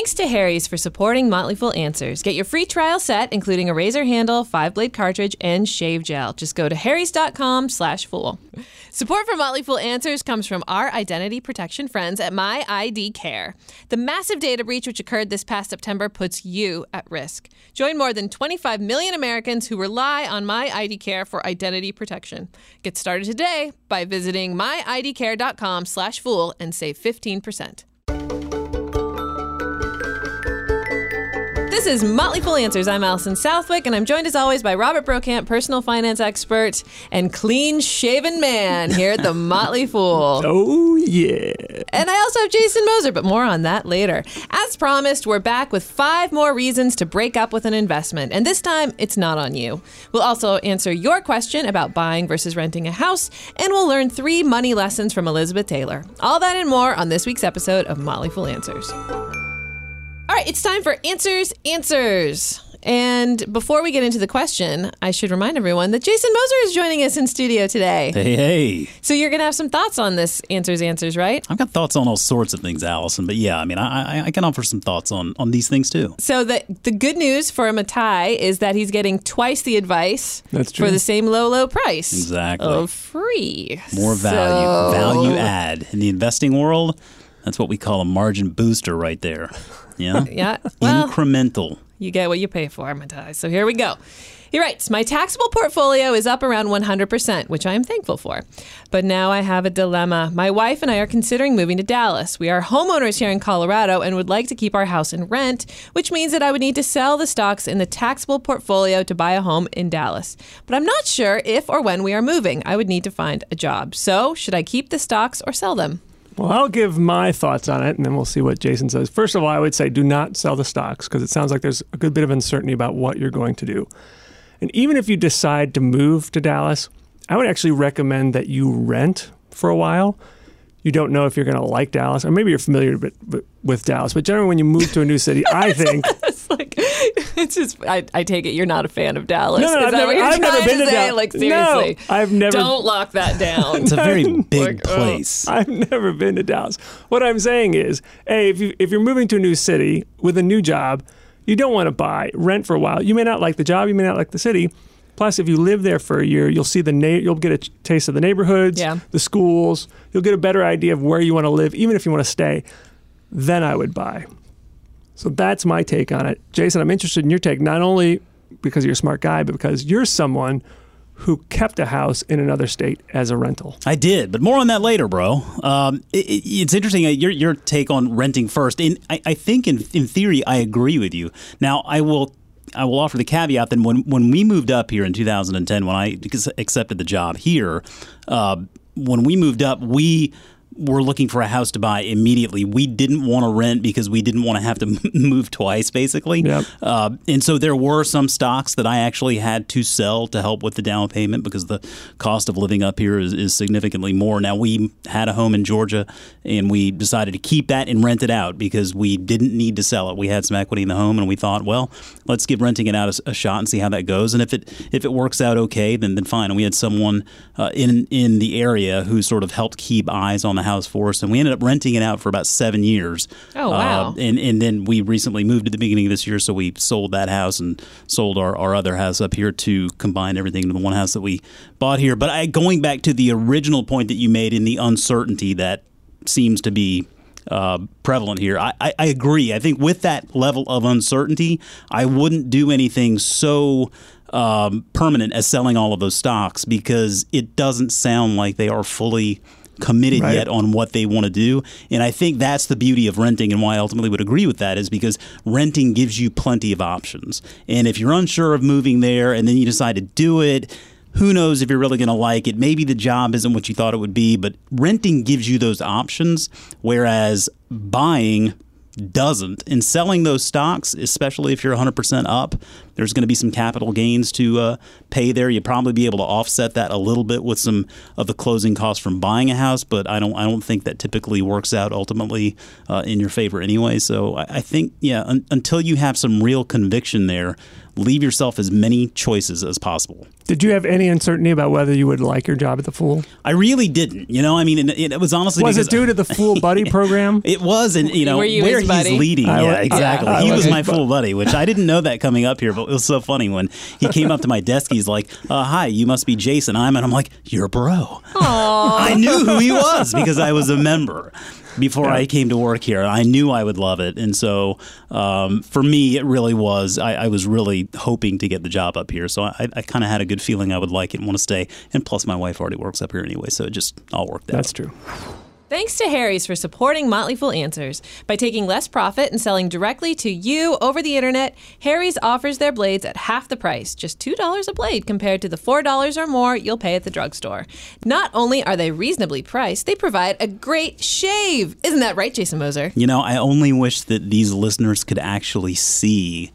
Thanks to Harry's for supporting Motley Fool Answers. Get your free trial set, including a razor handle, five blade cartridge, and shave gel. Just go to harrys.com slash fool. Support for Motley Fool Answers comes from our identity protection friends at My ID Care. The massive data breach which occurred this past September puts you at risk. Join more than 25 million Americans who rely on My ID Care for identity protection. Get started today by visiting myidcare.com slash fool and save 15%. This is Motley Fool Answers. I'm Allison Southwick, and I'm joined as always by Robert Brokamp, personal finance expert and clean shaven man here at the Motley Fool. Oh, yeah. And I also have Jason Moser, but more on that later. As promised, we're back with five more reasons to break up with an investment, and this time it's not on you. We'll also answer your question about buying versus renting a house, and we'll learn three money lessons from Elizabeth Taylor. All that and more on this week's episode of Motley Fool Answers. All right, it's time for Answers, Answers. And before we get into the question, I should remind everyone that Jason Moser is joining us in studio today. Hey, hey. So you're going to have some thoughts on this Answers, Answers, right? I've got thoughts on all sorts of things, Allison. But yeah, I mean, I, I, I can offer some thoughts on, on these things too. So the the good news for Matai is that he's getting twice the advice That's true. for the same low, low price. Exactly. Of free. More value, So- value add. In the investing world, that's what we call a margin booster right there. Yeah? Yeah. Well, Incremental. You get what you pay for, Matai. So here we go. He writes, My taxable portfolio is up around 100%, which I am thankful for. But now I have a dilemma. My wife and I are considering moving to Dallas. We are homeowners here in Colorado and would like to keep our house in rent, which means that I would need to sell the stocks in the taxable portfolio to buy a home in Dallas. But I'm not sure if or when we are moving. I would need to find a job. So, should I keep the stocks or sell them? Well, I'll give my thoughts on it, and then we'll see what Jason says. First of all, I would say do not sell the stocks because it sounds like there's a good bit of uncertainty about what you're going to do. And even if you decide to move to Dallas, I would actually recommend that you rent for a while. You don't know if you're going to like Dallas, or maybe you're familiar with, with Dallas, but generally when you move to a new city, I think like, it's just, I, I take it you're not a fan of Dallas. No, no, I've never- I've never been to say? Dallas. Like, No, seriously. I've never- Don't lock that down. It's a very big Like, oh. place. I've never been to Dallas. What I'm saying is, hey, if you if you're moving to a new city with a new job, you don't want to buy rent for a while. You may not like the job, you may not like the city. Plus, if you live there for a year, you'll see the na- you'll get a taste of the neighborhoods, Yeah. the schools. You'll get a better idea of where you want to live, even if you want to stay. Then I would buy. So that's my take on it, Jason. I'm interested in your take, not only because you're a smart guy, but because you're someone who kept a house in another state as a rental. I did, but more on that later, bro. Um, it, it- it's interesting uh, your your take on renting first. And I, I think in in theory, I agree with you. Now, I will. I will offer the caveat that when, when we moved up here in 2010, when I accepted the job here, uh, when we moved up, we were looking for a house to buy immediately. We didn't want to rent because we didn't want to have to move twice, basically. Yep. Uh, and so there were some stocks that I actually had to sell to help with the down payment because the cost of living up here is, is significantly more. Now, we had a home in Georgia and we decided to keep that and rent it out because we didn't need to sell it. We had some equity in the home and we thought, well, let's give renting it out a, a shot and see how that goes. And if it if it works out okay, then then fine. And we had someone uh, in in the area who sort of helped keep eyes on the house for us, and we ended up renting it out for about seven years. Oh, wow. Uh, and and then we recently moved at the beginning of this year, so we sold that house and sold our, our other house up here to combine everything into the one house that we bought here. But I, going back to the original point that you made in the uncertainty that seems to be uh, prevalent here, I, I, I agree. I think with that level of uncertainty, I wouldn't do anything so. Um, permanent as selling all of those stocks because it doesn't sound like they are fully committed Right. yet on what they want to do. And I think that's the beauty of renting and why I ultimately would agree with that is because renting gives you plenty of options. And if you're unsure of moving there and then you decide to do it, who knows if you're really going to like it? Maybe the job isn't what you thought it would be, but renting gives you those options, whereas buying doesn't. And selling those stocks, especially if you're 100% up, there's going to be some capital gains to uh, pay there. You'd probably be able to offset that a little bit with some of the closing costs from buying a house, but I don't I don't think that typically works out ultimately uh, in your favor anyway. So I, I think yeah, un- until you have some real conviction there, leave yourself as many choices as possible. Did you have any uncertainty about whether you would like your job at the Fool? I really didn't. You know, I mean, it, it was honestly Was because it due to the Fool Buddy program? It was, and you know you where he's buddy? leading. I yeah, was- exactly. I he was was my bu- full buddy, which I didn't know that coming up here, but it was so funny when he came up to my desk. He's like, uh, "Hi, you must be Jason." I'm, and I'm like, "You're bro." I knew who he was because I was a member. Before I came to work here, I knew I would love it, and so um, for me, it really was. I, I was really hoping to get the job up here, so I, I kind of had a good feeling I would like it and want to stay. And plus, my wife already works up here anyway, so it just all worked out. That's true. Thanks to Harry's for supporting Motley Fool Answers. By taking less profit and selling directly to you over the internet, Harry's offers their blades at half the price, just $2 a blade compared to the $4 or more you'll pay at the drugstore. Not only are they reasonably priced, they provide a great shave. Isn't that right, Jason Moser? You know, I only wish that these listeners could actually see,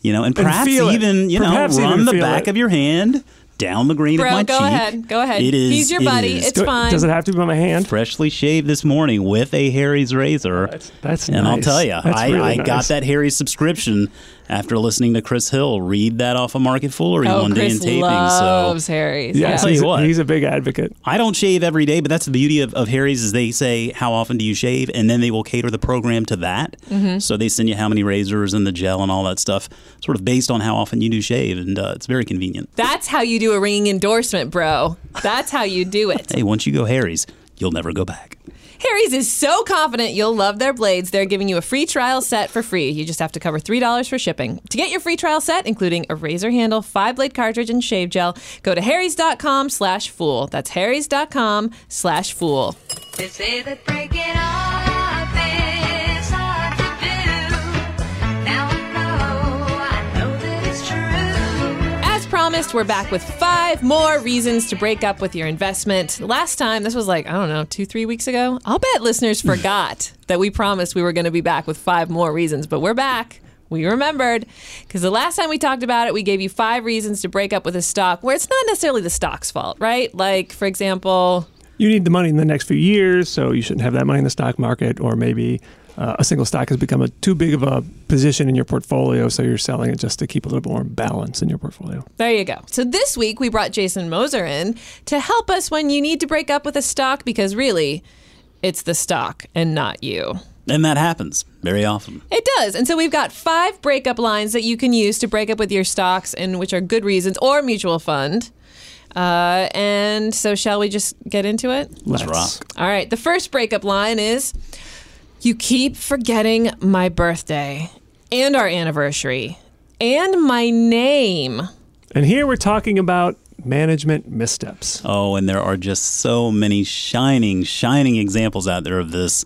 you know, and perhaps feel it. even, you know, Perhaps run the back it. of your hand down the green Bro, of my go cheek. ahead. Go ahead. It is. He's your it buddy. is It's fine. Does it have to be on my hand? freshly shaved this morning with a Harry's razor. That's- that's and I'll nice. tell you, That's I, really I got that Harry's subscription after listening to Chris Hill read that off of Market Foolery oh, one day in Chris taping. loves so Harry's. Yeah, Yeah. tell he's, you what. he's a big advocate. I don't shave every day, but that's the beauty of, of Harry's is they say how often do you shave, and then they will cater the program to that. Mm-hmm. So they send you how many razors and the gel and all that stuff, sort of based on how often you do shave, and uh, it's very convenient. That's how you do a ringing endorsement, bro. That's how you do it. Hey, once you go Harry's, you'll never go back. Harry's is so confident you'll love their blades, they're giving you a free trial set for free. You just have to cover $3 for shipping. To get your free trial set, including a razor handle, five blade cartridge, and shave gel, go to harrys.com slash fool. That's harrys.com slash fool. They say that breaking We're back with five more reasons to break up with your investment. Last time, this was like, I don't know, two, three weeks ago. I'll bet listeners forgot that we promised we were going to be back with five more reasons, but we're back. We remembered because the last time we talked about it, we gave you five reasons to break up with a stock where it's not necessarily the stock's fault, right? Like, for example, You need the money in the next few years, so you shouldn't have that money in the stock market, or maybe uh, a single stock has become a too big of a position in your portfolio, so you're selling it just to keep a little bit more balance in your portfolio. There you go. So this week we brought Jason Moser in to help us when you need to break up with a stock because really, it's the stock and not you. And that happens very often. It does. And so we've got five breakup lines that you can use to break up with your stocks and which are good reasons or mutual fund. Uh, and so shall we just get into it? Let's Let's- rock. All right. The first breakup line is you keep forgetting my birthday and our anniversary and my name. And here we're talking about management missteps. Oh, and there are just so many shining, shining examples out there of this.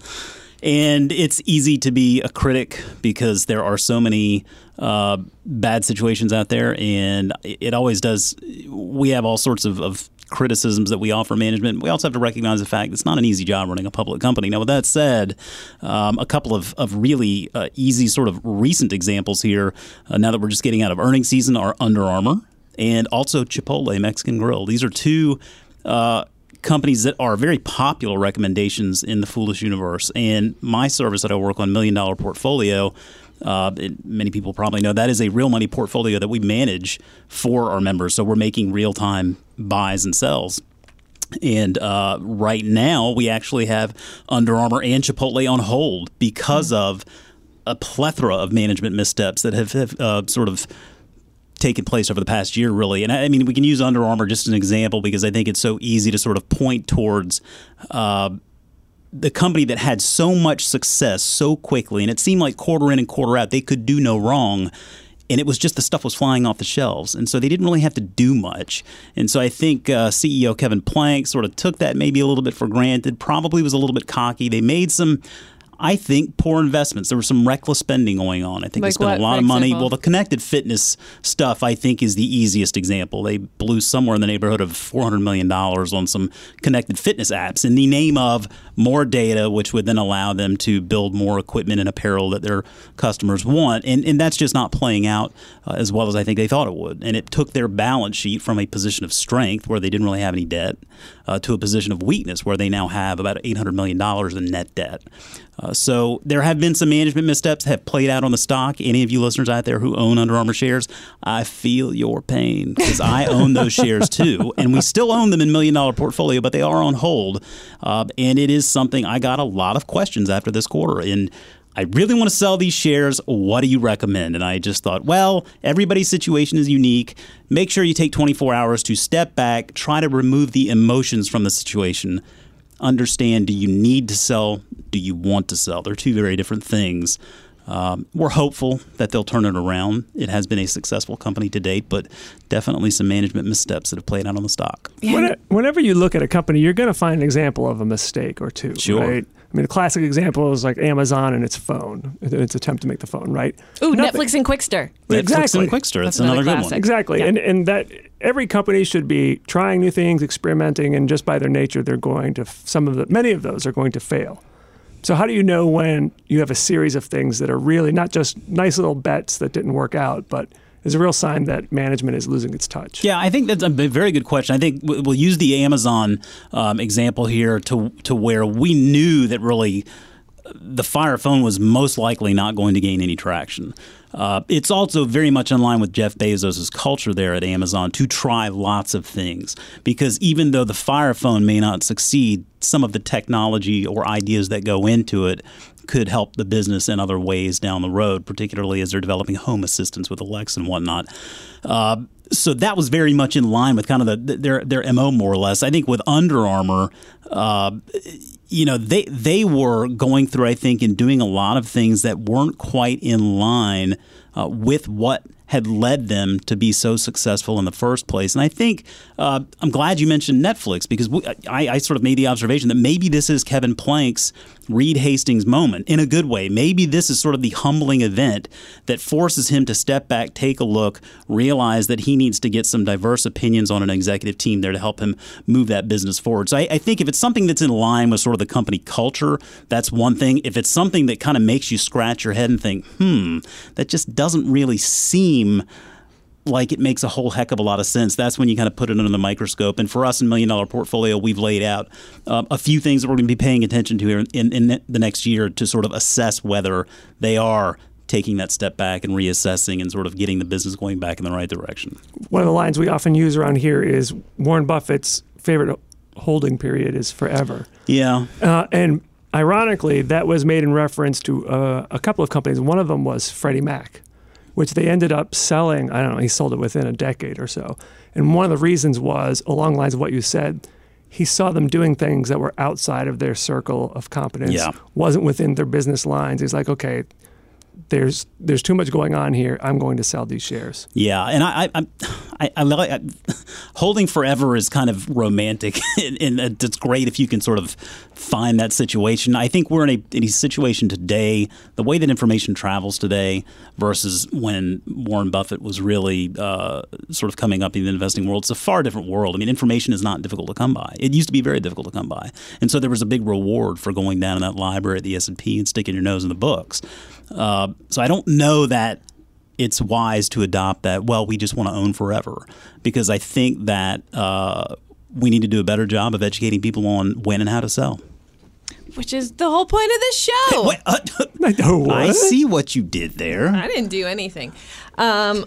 And it's easy to be a critic because there are so many uh, bad situations out there. And it always does. We have all sorts of, of criticisms that we offer management. We also have to recognize the fact it's not an easy job running a public company. Now, with that said, um, a couple of, of really uh, easy, sort of recent examples here, uh, now that we're just getting out of earnings season, are Under Armour and also Chipotle Mexican Grill. These are two uh, companies that are very popular recommendations in the Foolish universe. And my service that I work on, Million Dollar Portfolio, uh, it- many people probably know that is a real money portfolio that we manage for our members. So we're making real time buys and sells. And uh, right now, we actually have Under Armour and Chipotle on hold because of a plethora of management missteps that have, have uh, sort of taken place over the past year, really. And I, I mean, we can use Under Armour just as an example because I think it's so easy to sort of point towards. Uh, the company that had so much success so quickly, and it seemed like quarter in and quarter out, they could do no wrong. And it was just the stuff was flying off the shelves. And so they didn't really have to do much. And so I think uh, CEO Kevin Plank sort of took that maybe a little bit for granted, probably was a little bit cocky. They made some. I think poor investments. There was some reckless spending going on. I think they Like spent what, a lot of money. example? Well, the connected fitness stuff, I think, is the easiest example. They blew somewhere in the neighborhood of $400 million on some connected fitness apps in the name of more data, which would then allow them to build more equipment and apparel that their customers want. And, and that's just not playing out uh, as well as I think they thought it would. And it took their balance sheet from a position of strength where they didn't really have any debt uh, to a position of weakness where they now have about $800 million in net debt. Uh, so there have been some management missteps that have played out on the stock. Any of you listeners out there who own Under Armour shares, I feel your pain because I own those shares too, and we still own them in million dollar portfolio, but they are on hold, uh, and it is something I got a lot of questions after this quarter and. I really want to sell these shares. What do you recommend? And I just thought, well, everybody's situation is unique. Make sure you take 24 hours to step back, try to remove the emotions from the situation. Understand do you need to sell? Do you want to sell? They're two very different things. Um, we're hopeful that they'll turn it around. It has been a successful company to date, but definitely some management missteps that have played out on the stock. When- Whenever you look at a company, you're going to find an example of a mistake or two. Sure. Right? I mean, a classic example is like Amazon and its phone, its attempt to make the phone, right? Ooh, Nothing- Netflix and Qwikster. Netflix Exactly. and Qwikster. That's, That's another, another good one. classic. Exactly. Yeah. And and that every company should be trying new things, experimenting, and just by their nature, they're going to some of the many of those are going to fail. So how do you know when you have a series of things that are really not just nice little bets that didn't work out, but is a real sign that management is losing its touch? Yeah, I think that's a very good question. I think we'll use the Amazon um, example here to to where we knew that really the Fire phone was most likely not going to gain any traction. Uh, it's also very much in line with Jeff Bezos' culture there at Amazon to try lots of things because even though the Fire phone may not succeed, some of the technology or ideas that go into it could help the business in other ways down the road, particularly as they're developing home assistants with Alexa and whatnot. Uh, so that was very much in line with kind of the, their their mo more or less. I think with Under Armour, uh, you know, they they were going through, I think, and doing a lot of things that weren't quite in line uh, with what had led them to be so successful in the first place. And I think uh, I'm glad you mentioned Netflix because we, I, I sort of made the observation that maybe this is Kevin Plank's Reed Hastings moment in a good way. Maybe this is sort of the humbling event that forces him to step back, take a look, realize that he needs to get some diverse opinions on an executive team there to help him move that business forward. So I, I think if it's something that's in line with sort of the company culture, that's one thing. If it's something that kind of makes you scratch your head and think, hmm, that just doesn't really seem like it makes a whole heck of a lot of sense. That's when you kind of put it under the microscope. And for us in Million Dollar Portfolio, we've laid out uh, a few things that we're going to be paying attention to here in, in the next year to sort of assess whether they are taking that step back and reassessing and sort of getting the business going back in the right direction. One of the lines we often use around here is Warren Buffett's favorite holding period is forever. Yeah. Uh, and ironically, that was made in reference to uh, a couple of companies. One of them was Freddie Mac, which they ended up selling. I don't know, he sold it within a decade or so. And one of the reasons was, along the lines of what you said, he saw them doing things that were outside of their circle of competence, Yeah. wasn't within their business lines. He's like, okay, there's there's too much going on here. I'm going to sell these shares. Yeah, and I, I, I, I, I, holding forever is kind of romantic, and, and it's great if you can sort of find that situation. I think we're in a, in a situation today, the way that information travels today versus when Warren Buffett was really uh, sort of coming up in the investing world. It's a far different world. I mean, information is not difficult to come by. It used to be very difficult to come by, and so there was a big reward for going down in that library at the S and P and sticking your nose in the books. Uh, so I don't know that it's wise to adopt that. Well, we just want to own forever because I think that uh, we need to do a better job of educating people on when and how to sell. Which is the whole point of this show. Wait, uh, I know what? I see what you did there. I didn't do anything. Um,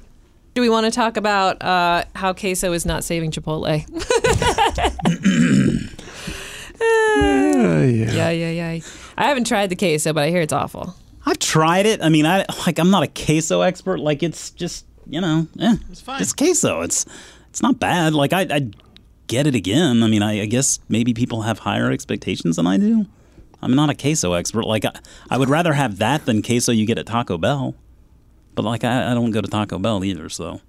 do we want to talk about uh, how queso is not saving Chipotle? Uh, yeah. yeah, yeah, yeah. I haven't tried the queso, but I hear it's awful. I've tried it. I mean, I like I'm not a queso expert. Like it's just you know, eh, it's fine. It's queso. It's it's not bad. Like I I get it again. I mean, I, I guess maybe people have higher expectations than I do. I'm not a queso expert. Like I, I would rather have that than queso you get at Taco Bell. But like I, I don't go to Taco Bell either, so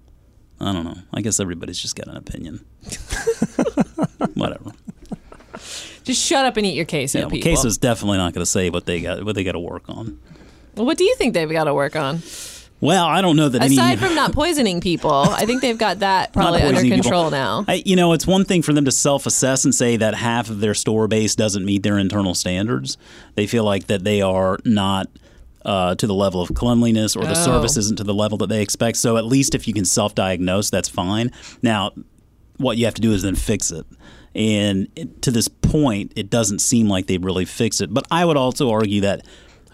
I don't know. I guess everybody's just got an opinion. Whatever. Just shut up and eat your queso, Yeah, well, queso's definitely not going to say what they got what they got to work on. Well, what do you think they've got to work on? Well, I don't know that Aside any. from not poisoning people, I think they've got that probably under poisoning people. control now. I, you know, it's one thing for them to self-assess and say that half of their store base doesn't meet their internal standards. They feel like that they are not uh, to the level of cleanliness or the Oh. service isn't to the level that they expect. So at least if you can self-diagnose, that's fine. Now, what you have to do is then fix it. And to this point, it doesn't seem like they've really fixed it. But I would also argue that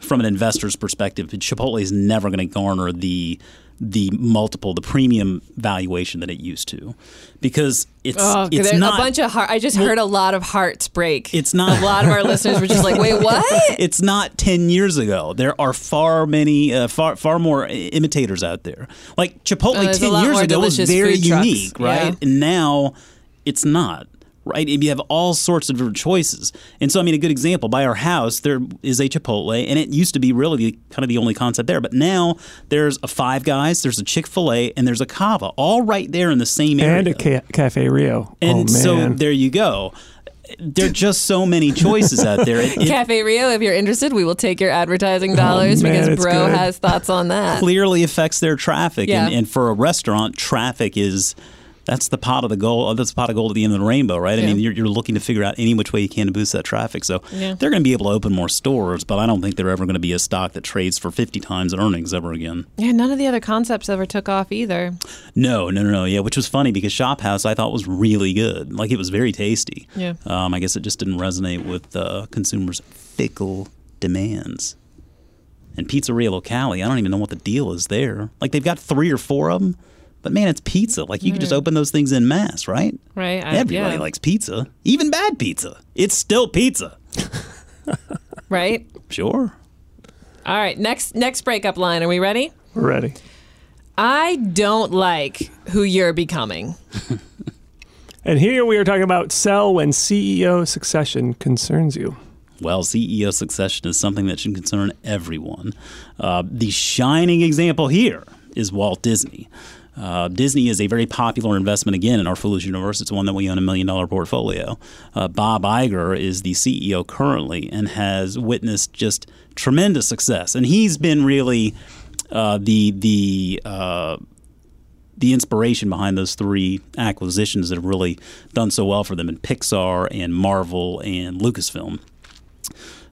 from an investor's perspective, Chipotle is never going to garner the the multiple, the premium valuation that it used to, because it's Oh, it's not a bunch of heart. I just heard a lot of hearts break. It's not- A lot of our listeners were just like, "Wait, what?" it's not 10 years ago. There are far many, uh, far far more imitators out there. Like Chipotle Oh, 10 years ago was very food trucks. unique, right? Yeah. And now it's not. Right, and you have all sorts of different choices, and so I mean, a good example by our house there is a Chipotle, and it used to be really the, kind of the only concept there, but now there's a Five Guys, there's a Chick Fil A, and there's a Cava, all right there in the same area. and a ca- Cafe Rio. And oh, man. so there you go. There are just so many choices out there. It, it Cafe Rio, if you're interested, we will take your advertising oh, dollars Oh, man, because Bro good. has thoughts on that. clearly affects their traffic. And, and for a restaurant, traffic is that's the pot of the gold. That's the pot of gold at the end of the rainbow, right? I mean, you're, you're looking to figure out any which way you can to boost that traffic. So Yeah. they're going to be able to open more stores, but I don't think they're ever going to be a stock that trades for 50 times earnings ever again. Yeah, none of the other concepts ever took off either. No, no, no, no. Yeah, which was funny because Shop House I thought was really good. Like it was very tasty. Yeah. Um, I guess it just didn't resonate with uh, consumers' fickle demands. And Pizzeria Locale, I don't even know what the deal is there. Like they've got three or four of them, but man, it's pizza. Like you can just open those things in mass, right? Right? I- Everybody yeah. likes pizza, even bad pizza. It's still pizza. Right? Sure. All right, next next breakup line. Are we ready? We're ready. I don't like who you're becoming. And here we are talking about sell when CEO succession concerns you. Well, CEO succession is something that should concern everyone. Uh, the shining example here is Walt Disney. Uh, Disney is a very popular investment again in our Foolish Universe. It's one that we own a million dollar portfolio. Uh, Bob Iger is the CEO currently and has witnessed just tremendous success. And he's been really uh, the the uh, the inspiration behind those three acquisitions that have really done so well for them in Pixar and Marvel and Lucasfilm.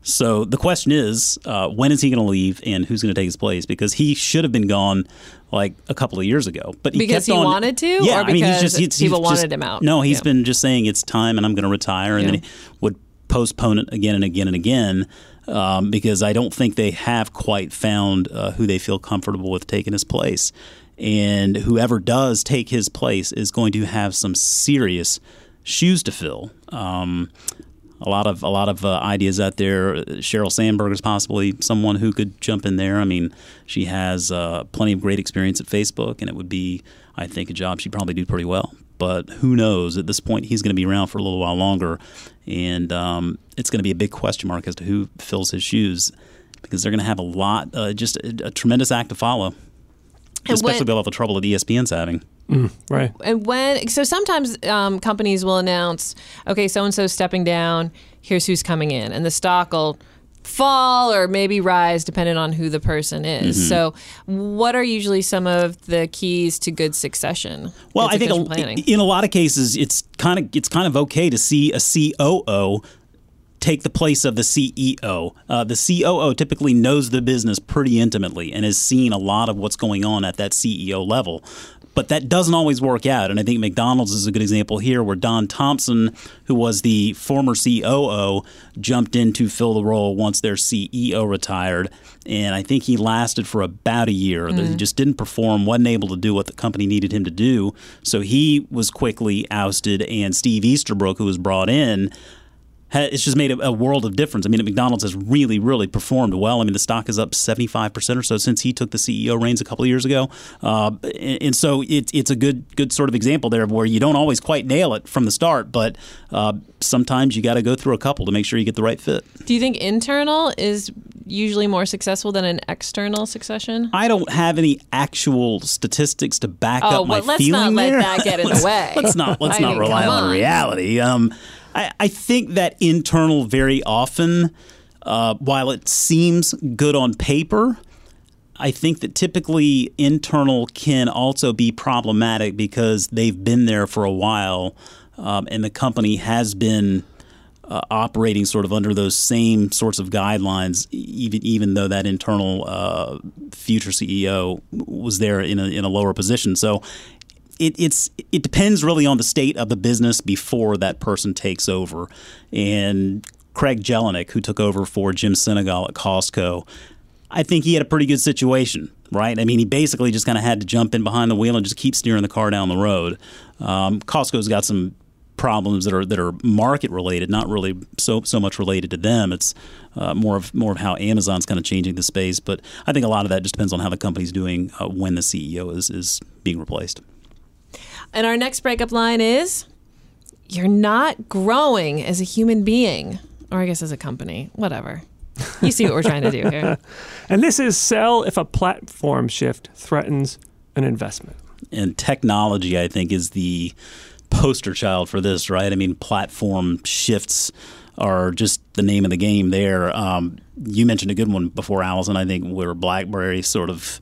So the question is, uh, when is he going to leave, and who's going to take his place? Because he should have been gone like a couple of years ago, but he Because he on- wanted to, Yeah, or I mean, he's just he's, people he's wanted just- him out? No, he's Yeah. been just saying it's time, and I'm going to retire, and then he would postpone it again and again and again. Um, because I don't think they have quite found uh, who they feel comfortable with taking his place. And whoever does take his place is going to have some serious shoes to fill. Um, a lot of a lot of uh, ideas out there. Sheryl Sandberg is possibly someone who could jump in there. I mean, she has uh, plenty of great experience at Facebook, and it would be, I think, a job she'd probably do pretty well. But who knows? At this point, he's going to be around for a little while longer, and um, it's going to be a big question mark as to who fills his shoes because they're going to have a lot, uh, just a, a tremendous act to follow. And Especially with all the trouble that ESPN's having. Right. And when so sometimes um, companies will announce, okay, so and so stepping down. Here's who's coming in, and the stock will fall or maybe rise depending on who the person is. Mm-hmm. So, what are usually some of the keys to good succession? Well, Good I think a- planning. in a lot of cases, it's kind of it's kind of okay to see a COO take the place of the CEO. Uh, the COO typically knows the business pretty intimately and has seen a lot of what's going on at that CEO level. But that doesn't always work out. And I think McDonald's is a good example here where Don Thompson, who was the former COO, jumped in to fill the role once their CEO retired. And I think he lasted for about a year. He mm-hmm. just didn't perform, wasn't able to do what the company needed him to do. So he was quickly ousted, and Steve Easterbrook, who was brought in, it's just made a, a world of difference. I mean, McDonald's has really, really performed well. I mean, the stock is up 75% or so since he took the CEO reins a couple of years ago. Uh, and, and so it, it's a good good sort of example there of where you don't always quite nail it from the start, but uh, sometimes you got to go through a couple to make sure you get the right fit. Do you think internal is usually more successful than an external succession? I don't have any actual statistics to back Oh, up my well, let's not let that get in the way. Let's not let's I not mean, rely on, on. reality. Um, I, I think that internal very often, uh, while it seems good on paper, I think that typically internal can also be problematic because they've been there for a while, um, and the company has been uh, operating sort of under those same sorts of guidelines, even even though that internal uh, future CEO was there in a in a lower position. So it, it's it depends really on the state of the business before that person takes over. And Craig Jelinek, who took over for Jim Sinegal at Costco, I think he had a pretty good situation, right? I mean, he basically just kind of had to jump in behind the wheel and just keep steering the car down the road. Um, Costco's got some problems that are that are market related, not really so so much related to them. It's uh, more of more of how Amazon's kind of changing the space. But I think a lot of that just depends on how the company's doing uh, when the CEO is is being replaced. And our next breakup line is You're not growing as a human being, or I guess as a company, whatever. You see what we're trying to do here. And this is sell if a platform shift threatens an investment. and technology, I think, is the poster child for this, right? I mean, platform shifts are just the name of the game there. Um, you mentioned a good one before, Allison, I think, where BlackBerry sort of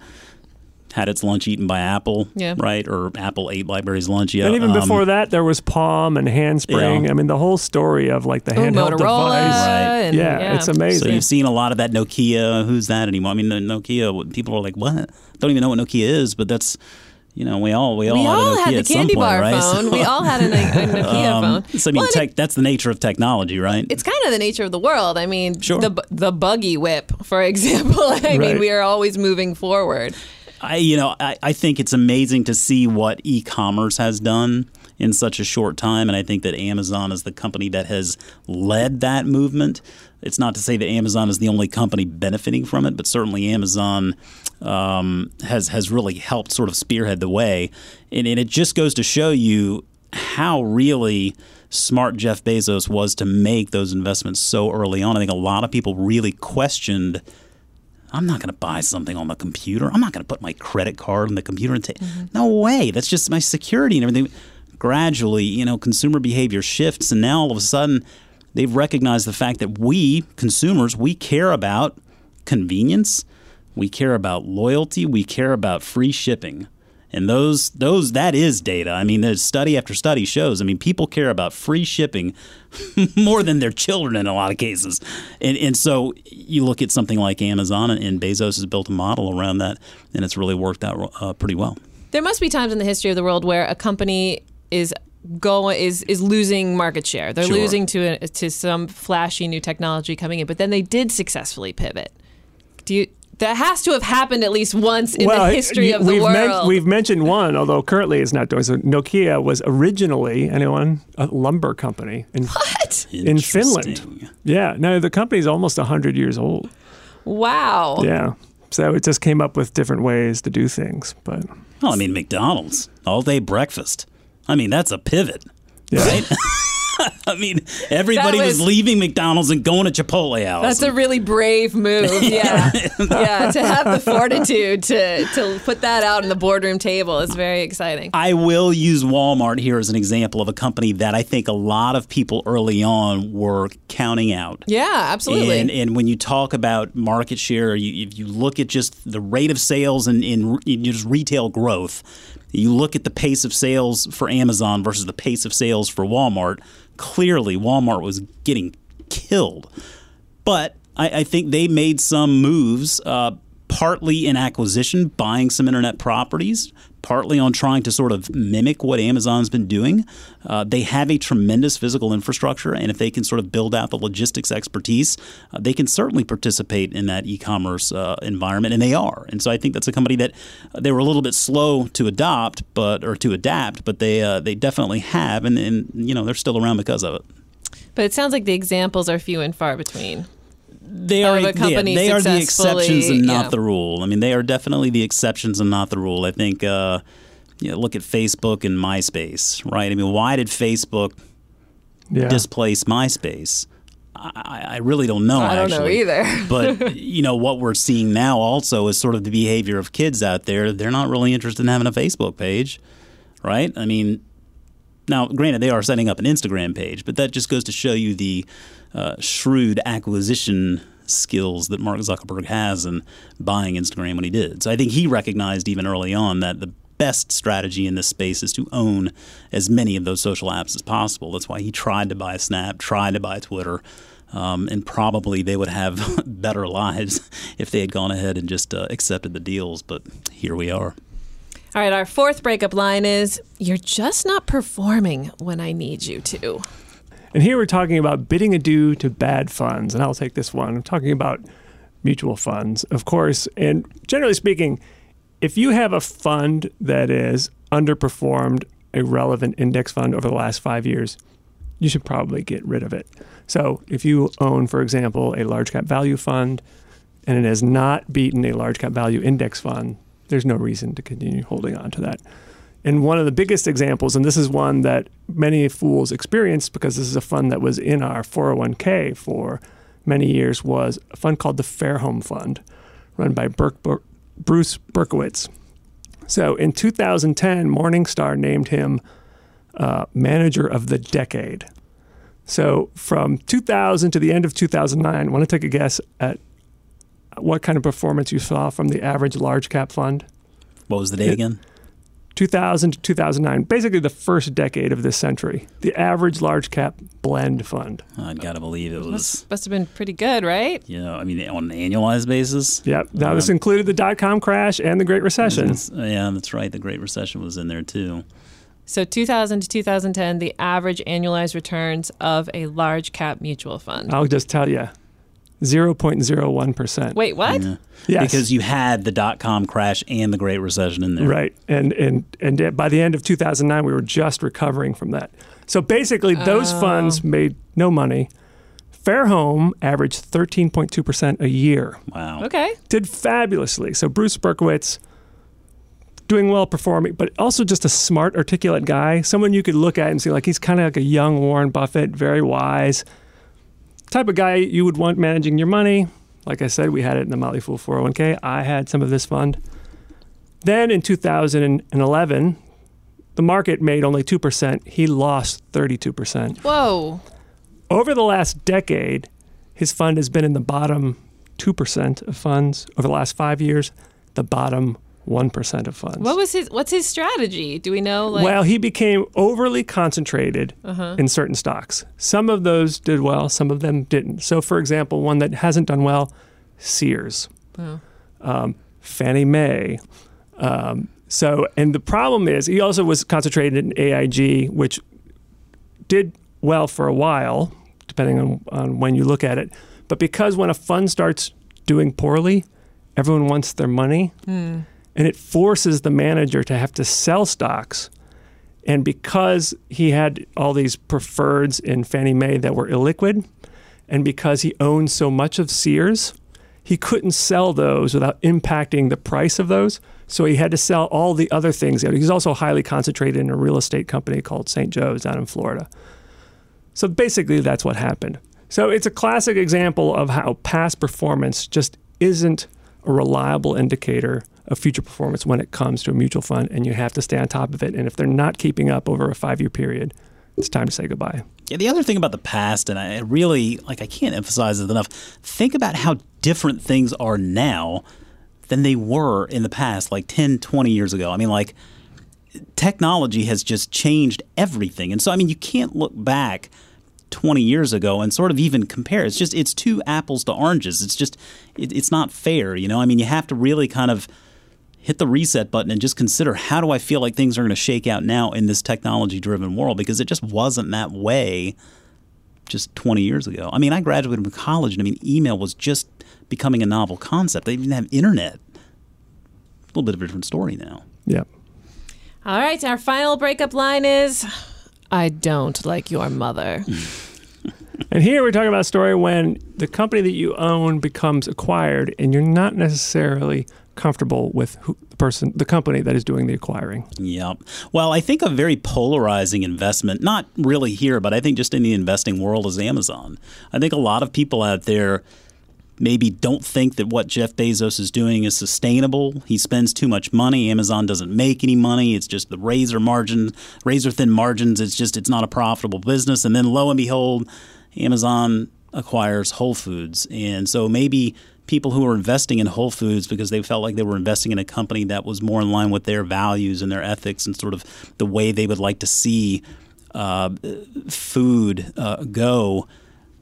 had its lunch eaten by Apple, Yeah. right? Or Apple ate BlackBerry's lunch. Yeah. And even um, before that, there was Palm and Handspring. Yeah. I mean, the whole story of like the Ooh, handheld Motorola. device. Right. And, Yeah, it's amazing. So you've seen a lot of that Nokia. Who's that anymore? I mean, the Nokia. People are like, what? Don't even know what Nokia is. But that's, you know, we all we all We had a all Nokia had the at some candy point, bar right? phone. So- we all had a, a Nokia um, phone. So I mean, Well, and tech, that's the nature of technology, right? it's kind of the nature of the world. I mean, Sure. the the buggy whip, for example. I mean, we are always moving forward. I, you know, I, I think it's amazing to see what e-commerce has done in such a short time, and I think that Amazon is the company that has led that movement. It's not to say that Amazon is the only company benefiting from it, but certainly Amazon um, has has really helped sort of spearhead the way, and, and it just goes to show you how really smart Jeff Bezos was to make those investments so early on. I think a lot of people really questioned. I'm not going to buy something on the computer. I'm not going to put my credit card on the computer and take. Mm-hmm. No way. That's just my security and everything. Gradually, you know, consumer behavior shifts, and now all of a sudden, they've recognized the fact that we consumers we care about convenience, we care about loyalty, we care about free shipping. And those those that is data. I mean, there's study after study shows. I mean, people care about free shipping more than their children in a lot of cases. And and so you look at something like Amazon, and, Bezos has built a model around that, and it's really worked out uh, pretty well. There must be times in the history of the world where a company is going is is losing market share. They're Sure. losing to a, to some flashy new technology coming in, but then they did successfully pivot. Do you? That has to have happened at least once in the history you- of the we've men- world. we've mentioned one, although currently it's not doing so. Nokia was originally, anyone, a lumber company in, what? in Finland. Yeah, no, the company's almost 100 years old. Wow. Yeah. So it just came up with different ways to do things. But Well, I mean, McDonald's all day breakfast. I mean, that's a pivot. yeah. Right? I mean, everybody was, was- leaving McDonald's and going to Chipotle House. That's a really brave move. Yeah. yeah. To have the fortitude to, to put that out in the boardroom table is very exciting. I will use Walmart here as an example of a company that I think a lot of people early on were counting out. Yeah, absolutely. And, and when you talk about market share, you, if you look at just the rate of sales and in, in just retail growth, you look at the pace of sales for Amazon versus the pace of sales for Walmart. Clearly, Walmart was getting killed. But I, I think they made some moves, uh, partly in acquisition, buying some internet properties, partly on trying to sort of mimic what Amazon's been doing. Uh, they have a tremendous physical infrastructure, and if they can sort of build out the logistics expertise, uh, they can certainly participate in that e-commerce uh, environment, and they are. And so I think that's a company that they were a little bit slow to adopt, but or to adapt, but they uh, they definitely have, and, and you know they're still around because of it. but it sounds like the examples are few and far between. They of are a yeah, they are the exceptions and not yeah. the rule. I mean, they are definitely the exceptions and not the rule. I think. Uh, you know, look at Facebook and MySpace, right? I mean, why did Facebook Yeah. displace MySpace? I, I I really don't know. I don't know either. but you know what we're seeing now also is sort of the behavior of kids out there. They're not really interested in having a Facebook page, right? I mean, now granted they are setting up an Instagram page, but that just goes to show you the uh, shrewd acquisition skills that Mark Zuckerberg has in buying Instagram when he did. So I think he recognized even early on that the best strategy in this space is to own as many of those social apps as possible. That's why he tried to buy Snap, tried to buy Twitter. Um, and probably they would have better lives if they had gone ahead and just uh, accepted the deals. But here we are. All All right, our fourth breakup line is You're just not performing when I need you to. And here we're talking about bidding adieu to bad funds. And I'll take this one. I'm talking about mutual funds, of course. And generally speaking, if you have a fund that is underperformed a relevant index fund over the last five years, you should probably get rid of it. So if you own, for example, a large cap value fund and it has not beaten a large cap value index fund, there's no reason to continue holding on to that. And one of the biggest examples, and this is one that many fools experienced because this is a fund that was in our 401k for many years, was a fund called the Fairholme Fund, run by Burke, Bur- Bruce Berkowitz. So in 2010, Morningstar named him uh, Manager of the Decade. So from 2000 to the end of 2009, want to take a guess at what kind of performance you saw from the average large cap fund? What was the date again? 2000 to 2009, basically the first decade of this century. The average large cap blend fund. I gotta believe it was. Must, must have been pretty good, right? You know, I mean, on an annualized basis. Yep. Now, this Um, included the dot com crash and the Great Recession. It's- Yeah, that's right. The Great Recession was in there too. So 2000 to 2010, the average annualized returns of a large cap mutual fund. I'll just tell you 0.01%. Wait, what? Yeah. Yes. Because you had the dot com crash and the Great Recession in there. Right. And, and, and by the end of 2009, we were just recovering from that. So basically, those oh. funds made no money. Fairholme averaged 13.2% a year. Wow. Okay. did fabulously. So Bruce Berkowitz doing well performing, but also just a smart, articulate guy, someone you could look at and see like he's kind of like a young Warren Buffett, very wise. Type of guy you would want managing your money. Like I said, we had it in the Motley Fool 401k. I had some of this fund. Then in 2011, the market made only 2%. He lost 32%. Whoa. Over the last decade, his fund has been in the bottom 2% of funds. Over the last five years, the bottom 1% of funds. What was his what's his strategy? Do we know like well, he became overly concentrated in certain stocks. Some of those did well, some of them didn't. So, for example, one that hasn't done well, Sears, um, Fannie Mae. Um, so, and the problem is, he also was concentrated in AIG, which did well for a while, depending on, on when you look at it. But because when a fund starts doing poorly, everyone wants their money, and it forces the manager to have to sell stocks. And because he had all these preferreds in Fannie Mae that were illiquid, and because he owned so much of Sears, he couldn't sell those without impacting the price of those. So he had to sell all the other things. He's also highly concentrated in a real estate company called St. Joe's down in Florida. So basically, that's what happened. So it's a classic example of how past performance just isn't a reliable indicator of future performance when it comes to a mutual fund, and you have to stay on top of it. And if they're not keeping up over a five year period, it's time to say goodbye. Yeah, the other thing about the past, and I really like, I can't emphasize it enough. Think about how different things are now than they were in the past, like 10, 20 years ago. I mean, like, technology has just changed everything. And so, I mean, you can't look back 20 years ago and sort of even compare. It's just, it's two apples to oranges. It's just, it, it's not fair, you know? I mean, you have to really kind of hit the reset button and just consider how do I feel like things are going to shake out now in this technology driven world because it just wasn't that way just 20 years ago. I mean, I graduated from college and I mean, email was just becoming a novel concept. They didn't have internet. A little bit of a different story now. Yeah. All right, our final breakup line is I don't like your mother. And here we're talking about a story when the company that you own becomes acquired and you're not necessarily comfortable with who, the person, the company that is doing the acquiring. Yep. Well, I think a very polarizing investment, not really here, but I think just in the investing world, is Amazon. I think a lot of people out there maybe don't think that what Jeff Bezos is doing is sustainable. He spends too much money. Amazon doesn't make any money. It's just the razor margin, razor thin margins. It's just it's not a profitable business. And then lo and behold, Amazon acquires Whole Foods. And so maybe people who were investing in Whole Foods because they felt like they were investing in a company that was more in line with their values and their ethics and sort of the way they would like to see uh, food uh, go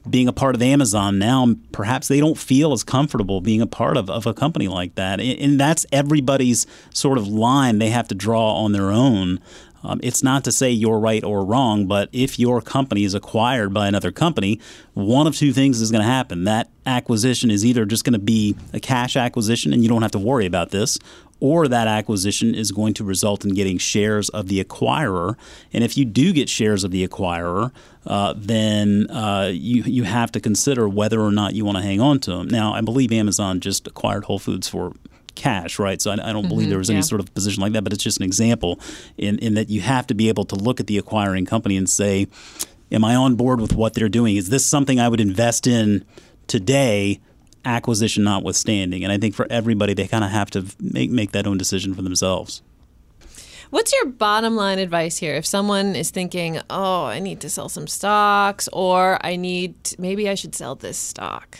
being a part of Amazon now, perhaps they don't feel as comfortable being a part of, of a company like that. And, and that's everybody's sort of line they have to draw on their own. Um, it's not to say you're right or wrong, but if your company is acquired by another company, one of two things is going to happen. That acquisition is either just going to be a cash acquisition and you don't have to worry about this, or that acquisition is going to result in getting shares of the acquirer. And if you do get shares of the acquirer, uh, then uh, you you have to consider whether or not you want to hang on to them. Now, I believe Amazon just acquired Whole Foods for cash, right? So I, I don't believe mm-hmm. there was any sort of position like that, but it's just an example in, in that you have to be able to look at the acquiring company and say, am I on board with what they're doing? Is this something I would invest in today? Acquisition notwithstanding, and I think for everybody, they kind of have to make make that own decision for themselves. What's your bottom line advice here? If someone is thinking, oh, I need to sell some stocks, or I need, maybe I should sell this stock.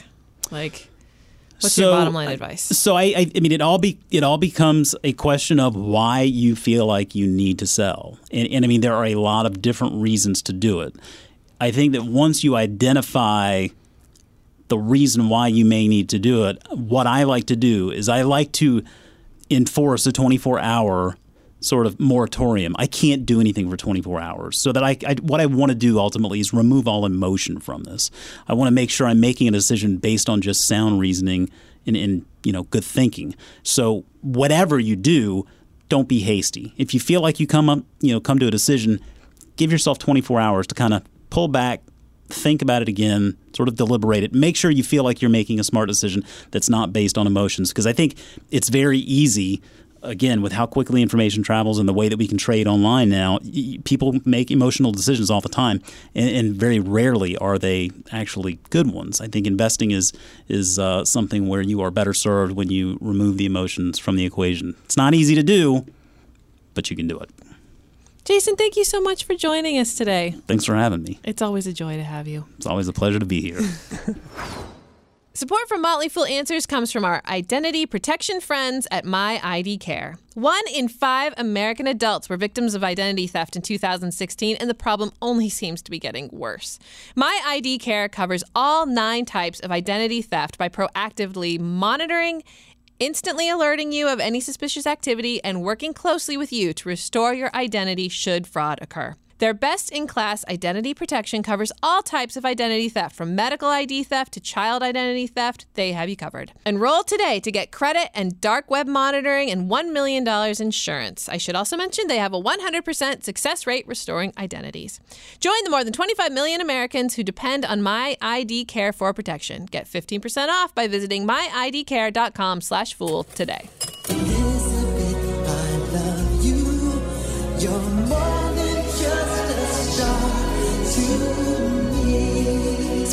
Like, what's your So, bottom line advice? So I, I, I mean, it all be it all becomes a question of why you feel like you need to sell, and, and I mean, there are a lot of different reasons to do it. I think that once you identify the reason why you may need to do it, what I like to do is I like to enforce a 24 hour sort of moratorium. I can't do anything for 24 hours. So that I, I what I want to do ultimately is remove all emotion from this. I want to make sure I'm making a decision based on just sound reasoning and, and you know good thinking. So whatever you do, don't be hasty. If you feel like you come up, you know, come to a decision, give yourself 24 hours to kind of pull back, think about it again, sort of deliberate it. Make sure you feel like you're making a smart decision that's not based on emotions. Because I think it's very easy, again, with how quickly information travels and the way that we can trade online now, people make emotional decisions all the time, and, and very rarely are they actually good ones. I think investing is is uh, something where you are better served when you remove the emotions from the equation. It's not easy to do, but you can do it. Jason, thank you so much for joining us today. Thanks for having me. It's always a joy to have you. It's always a pleasure to be here. Support for Motley Fool Answers comes from our identity protection friends at My ID Care. One in five American adults were victims of identity theft in 2016, and the problem only seems to be getting worse. My ID Care covers all nine types of identity theft by proactively monitoring, instantly alerting you of any suspicious activity, and working closely with you to restore your identity should fraud occur. Their best in class identity protection covers all types of identity theft, from medical ID theft to child identity theft. They have you covered. Enroll today to get credit and dark web monitoring and $1 million insurance. I should also mention they have a 100% success rate restoring identities. Join the more than 25 million Americans who depend on My ID Care for protection. Get 15% off by visiting myidcare.com slash fool today.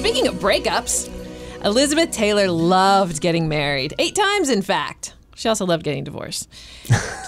Speaking of breakups, Elizabeth Taylor loved getting married. Eight times, in fact. She also loved getting divorced.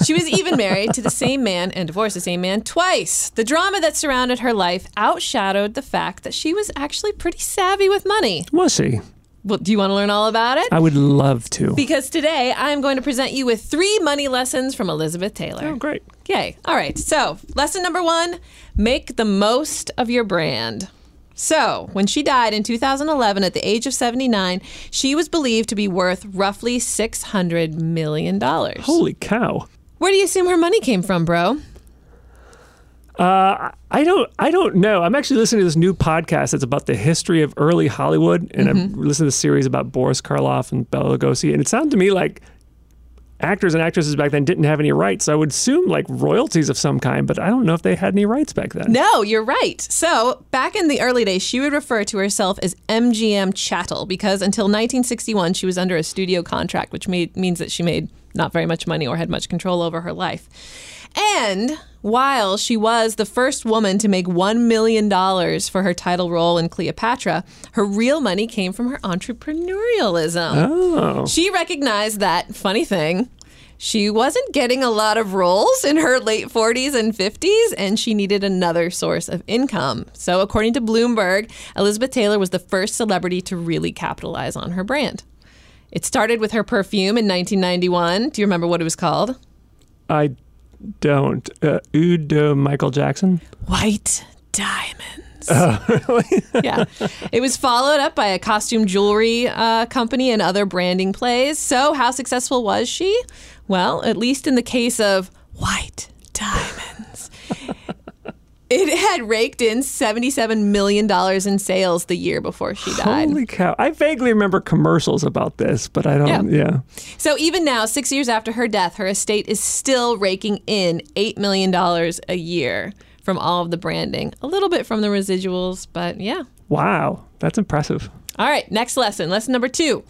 She was even married to the same man and divorced the same man twice. The drama that surrounded her life outshadowed the fact that she was actually pretty savvy with money. Was he? Well, do you want to learn all about it? I would love to. Because today I'm going to present you with three money lessons from Elizabeth Taylor. oh, great. Yay. All right. So, lesson number one make the most of your brand. So, when she died in 2011 at the age of 79, she was believed to be worth roughly $600 million. Holy cow. Where do you assume her money came from, bro? Uh, I don't. I don't know. I'm actually listening to this new podcast that's about the history of early Hollywood, and I'm mm-hmm. listening to this series about Boris Karloff and Bela Lugosi, and it sounded to me like actors and actresses back then didn't have any rights. I would assume like royalties of some kind, but I don't know if they had any rights back then. No, you're right. So, back in the early days, she would refer to herself as MGM Chattel because until 1961, she was under a studio contract, which made, means that she made not very much money or had much control over her life. And while she was the first woman to make $1 million for her title role in Cleopatra, her real money came from her entrepreneurialism. Oh, She recognized that, funny thing, she wasn't getting a lot of roles in her late 40s and 50s, and she needed another source of income. So, according to Bloomberg, Elizabeth Taylor was the first celebrity to really capitalize on her brand. It started with her perfume in 1991. Do you remember what it was called? I don't. Uh, Udo Michael Jackson. White Diamond. yeah. It was followed up by a costume jewelry uh, company and other branding plays. So, how successful was she? Well, at least in the case of white diamonds. It had raked in $77 million in sales the year before she died. Holy cow! I vaguely remember commercials about this, but I don't. Yeah. Yeah. So even now, six years after her death, her estate is still raking in $8 million a year from all of the branding. A little bit from the residuals, but yeah. Wow, that's impressive. All right, next lesson. Lesson number two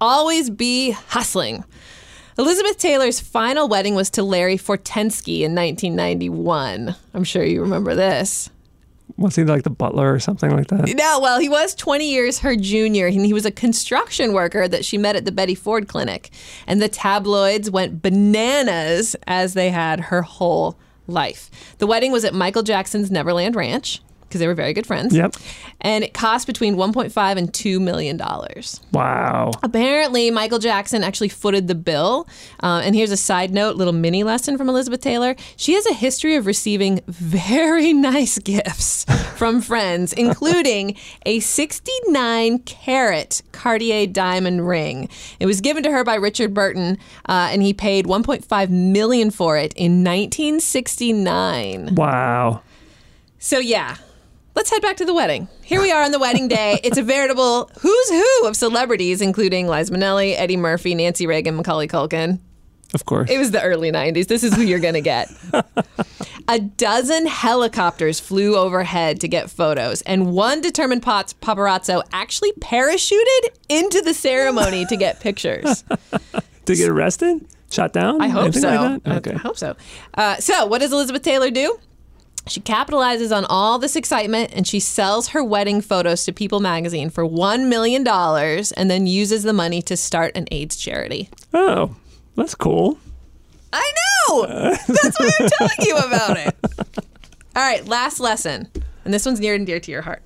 always be hustling. Elizabeth Taylor's final wedding was to Larry Fortensky in 1991. I'm sure you remember this. Was he like the butler or something like that? No, well, he was 20 years her junior, and he was a construction worker that she met at the Betty Ford Clinic. And the tabloids went bananas as they had her whole life. The wedding was at Michael Jackson's Neverland Ranch because they were very good friends. Yep. And it cost between 1.5 and 2 million dollars. Wow. Apparently, Michael Jackson actually footed the bill. Uh, and here's a side note, little mini lesson from Elizabeth Taylor. She has a history of receiving very nice gifts from friends, including a 69 carat Cartier diamond ring. It was given to her by Richard Burton, uh, and he paid 1.5 million for it in 1969. Wow. So yeah, let's head back to the wedding. Here we are on the wedding day. It's a veritable who's who of celebrities, including Liza Minnelli, Eddie Murphy, Nancy Reagan, Macaulay Culkin. Of course. It was the early 90s. This is who you're going to get. a dozen helicopters flew overhead to get photos, and one determined pot- paparazzo actually parachuted into the ceremony to get pictures. to get arrested? Shot down? I hope Anything so. like Okay. I hope so. Uh, so, what does Elizabeth Taylor do? She capitalizes on all this excitement and she sells her wedding photos to People magazine for $1 million and then uses the money to start an AIDS charity. Oh, that's cool. I know! That's why I'm telling you about it. All right, last lesson. And this one's near and dear to your heart.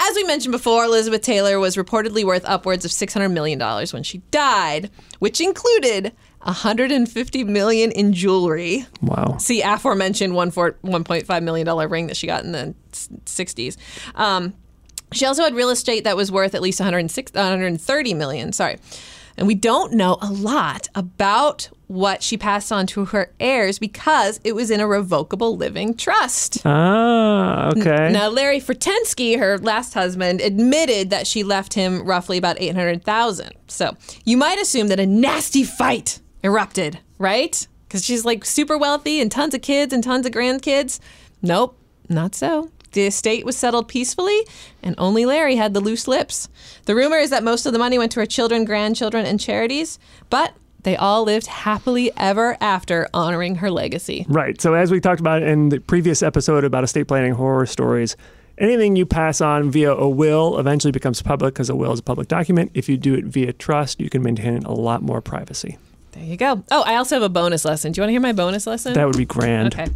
As we mentioned before, Elizabeth Taylor was reportedly worth upwards of $600 million when she died, which included 150 million in jewelry. Wow. See aforementioned one for $1.5 million ring that she got in the 60s. Um, she also had real estate that was worth at least 106, 130 million. Sorry. And we don't know a lot about what she passed on to her heirs because it was in a revocable living trust. Ah, okay. Now, Larry Fortensky, her last husband, admitted that she left him roughly about 800,000. So you might assume that a nasty fight erupted, right? Because she's like super wealthy and tons of kids and tons of grandkids. Nope, not so. The estate was settled peacefully, and only Larry had the loose lips. The rumor is that most of the money went to her children, grandchildren, and charities, but they all lived happily ever after, honoring her legacy. Right. So, as we talked about in the previous episode about estate planning horror stories, anything you pass on via a will eventually becomes public because a will is a public document. If you do it via trust, you can maintain a lot more privacy. There you go. Oh, I also have a bonus lesson. Do you want to hear my bonus lesson? That would be grand. Okay.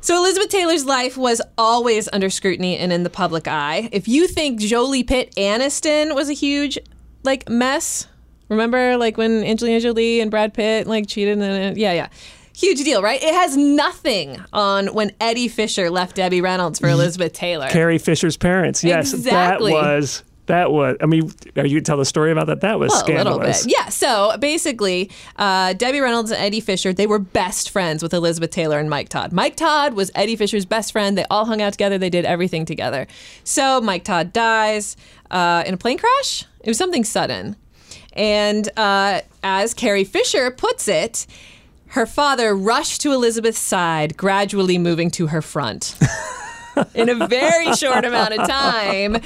So Elizabeth Taylor's life was always under scrutiny and in the public eye. If you think Jolie Pitt Aniston was a huge like mess, remember like when Angelina Jolie and Brad Pitt like cheated and yeah, yeah. Huge deal, right? It has nothing on when Eddie Fisher left Debbie Reynolds for Elizabeth Taylor. Carrie Fisher's parents. Yes, Exactly. that was that was. I mean, are you tell the story about that? That was Well, scandalous. Yeah. So basically, uh, Debbie Reynolds and Eddie Fisher, they were best friends with Elizabeth Taylor and Mike Todd. Mike Todd was Eddie Fisher's best friend. They all hung out together. They did everything together. So Mike Todd dies uh, in a plane crash. It was something sudden. And uh, as Carrie Fisher puts it, her father rushed to Elizabeth's side, gradually moving to her front. in a very short amount of time,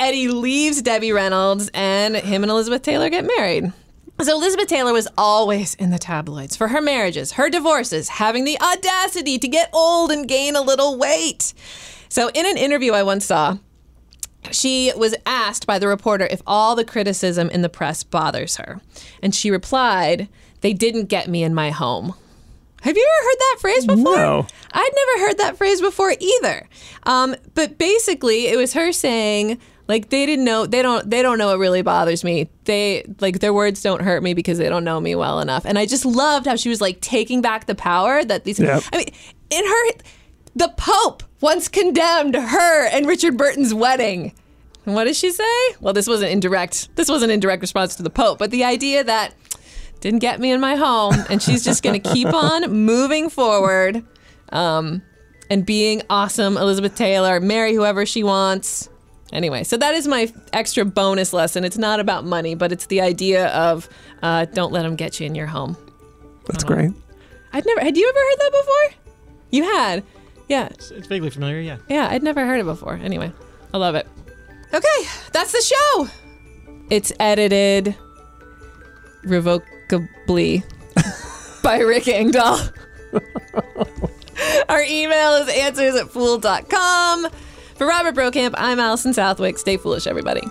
Eddie leaves Debbie Reynolds and him and Elizabeth Taylor get married. So Elizabeth Taylor was always in the tabloids for her marriages, her divorces, having the audacity to get old and gain a little weight. So in an interview I once saw, she was asked by the reporter if all the criticism in the press bothers her. And she replied, They didn't get me in my home. Have you ever heard that phrase before? No. I'd never heard that phrase before either. Um, but basically, it was her saying, like they didn't know they don't they don't know what really bothers me. They like their words don't hurt me because they don't know me well enough. And I just loved how she was like taking back the power that these. Yep. I mean, in her The Pope once condemned her and Richard Burton's wedding. And what does she say? Well, this wasn't indirect. This wasn't indirect response to the Pope, but the idea that didn't get me in my home, and she's just going to keep on moving forward, um, and being awesome, Elizabeth Taylor, marry whoever she wants. Anyway, so that is my extra bonus lesson. It's not about money, but it's the idea of uh, don't let them get you in your home. That's great. I'd never. Had you ever heard that before? You had. Yeah. It's, it's vaguely familiar, yeah. Yeah, I'd never heard it before. Anyway, I love it. Okay, that's the show. It's edited revocably by Rick Engdahl. Our email is answers at fool.com. For Robert Brokamp, I'm Allison Southwick. Stay foolish, everybody.